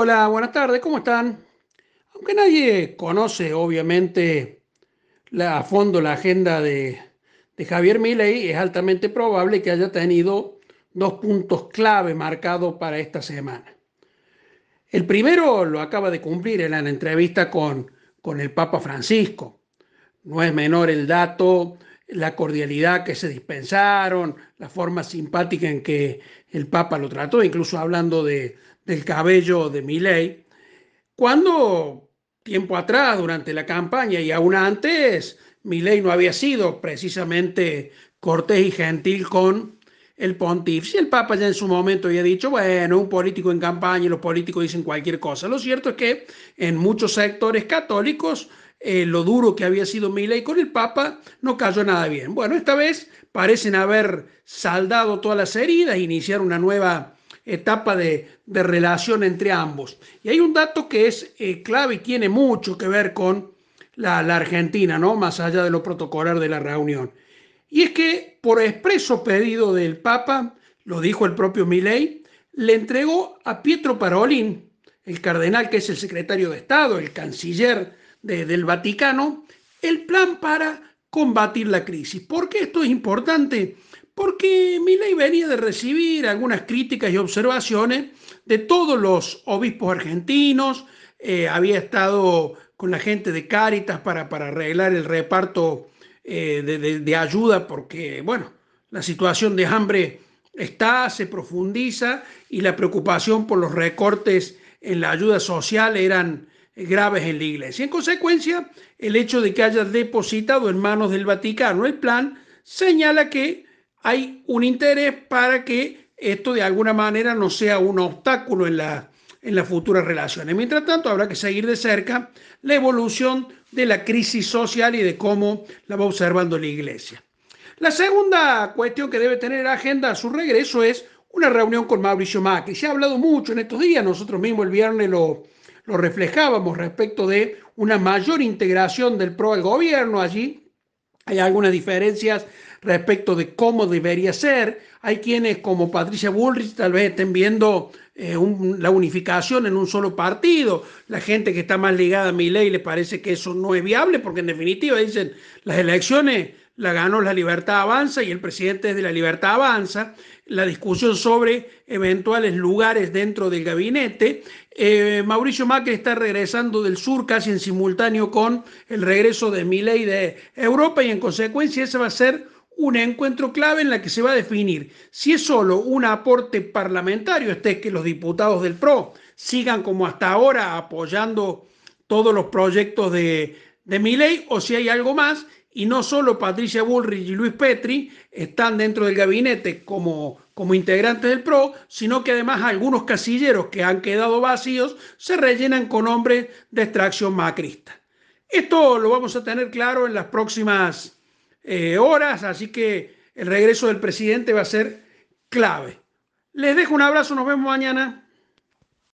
Hola, buenas tardes, ¿cómo están? Aunque nadie conoce, obviamente, a fondo la agenda de, de Javier Milei, es altamente probable que haya tenido dos puntos clave marcados para esta semana. El primero lo acaba de cumplir en la entrevista con, con el Papa Francisco. No es menor el dato, la cordialidad que se dispensaron, la forma simpática en que el Papa lo trató, incluso hablando de, del cabello de Milei, cuando tiempo atrás, durante la campaña y aún antes, Milei no había sido precisamente cortés y gentil con el pontífice. El Papa ya en su momento había dicho, bueno, un político en campaña y los políticos dicen cualquier cosa. Lo cierto es que en muchos sectores católicos eh, lo duro que había sido Milei con el Papa no cayó nada bien. Bueno, esta vez parecen haber saldado todas las heridas e iniciar una nueva etapa de, relación entre ambos. Y hay un dato que es eh, clave y tiene mucho que ver con la, Argentina, ¿no? Más allá de lo protocolar de la reunión. Y es que por expreso pedido del Papa, lo dijo el propio Milei, le entregó a Pietro Parolin, el cardenal que es el secretario de Estado, el canciller del Vaticano, el plan para combatir la crisis. ¿Por qué esto es importante? porque Milei venía de recibir algunas críticas y observaciones de todos los obispos argentinos, eh, había estado con la gente de Cáritas para, para arreglar el reparto eh, de, ayuda, porque, bueno, la situación de hambre está, se profundiza y la preocupación por los recortes en la ayuda social eran graves en la iglesia. En consecuencia, el hecho de que haya depositado en manos del Vaticano el plan señala que hay un interés para que esto de alguna manera no sea un obstáculo en, la, en las futuras relaciones. Mientras tanto, habrá que seguir de cerca la evolución de la crisis social y de cómo la va observando la Iglesia. La segunda cuestión que debe tener agenda a su regreso es una reunión con Mauricio Macri. Se ha hablado mucho en estos días, nosotros mismos el viernes lo, lo reflejábamos respecto de una mayor integración del PRO al gobierno. Allí hay algunas diferencias respecto de cómo debería ser. Hay quienes como Patricia Bullrich tal vez estén viendo eh, la unificación en un solo partido. La gente que está más ligada a mi ley le parece que eso no es viable porque en definitiva dicen las elecciones la ganó la libertad avanza y el presidente es de la libertad avanza. La discusión sobre eventuales lugares dentro del gabinete. Eh, Mauricio Macri está regresando del sur casi en simultáneo con el regreso de Milei de Europa y en consecuencia ese va a ser un encuentro clave en la que se va a definir si es solo un aporte parlamentario, este que los diputados del PRO sigan como hasta ahora apoyando todos los proyectos de, de mi ley, o si hay algo más, y no solo Patricia Bullrich y Luis Petri están dentro del gabinete como, como integrantes del PRO, sino que además algunos casilleros que han quedado vacíos se rellenan con hombres de extracción macrista. Esto lo vamos a tener claro en las próximas eh, horas, así que el regreso del presidente va a ser clave. Les dejo un abrazo, nos vemos mañana.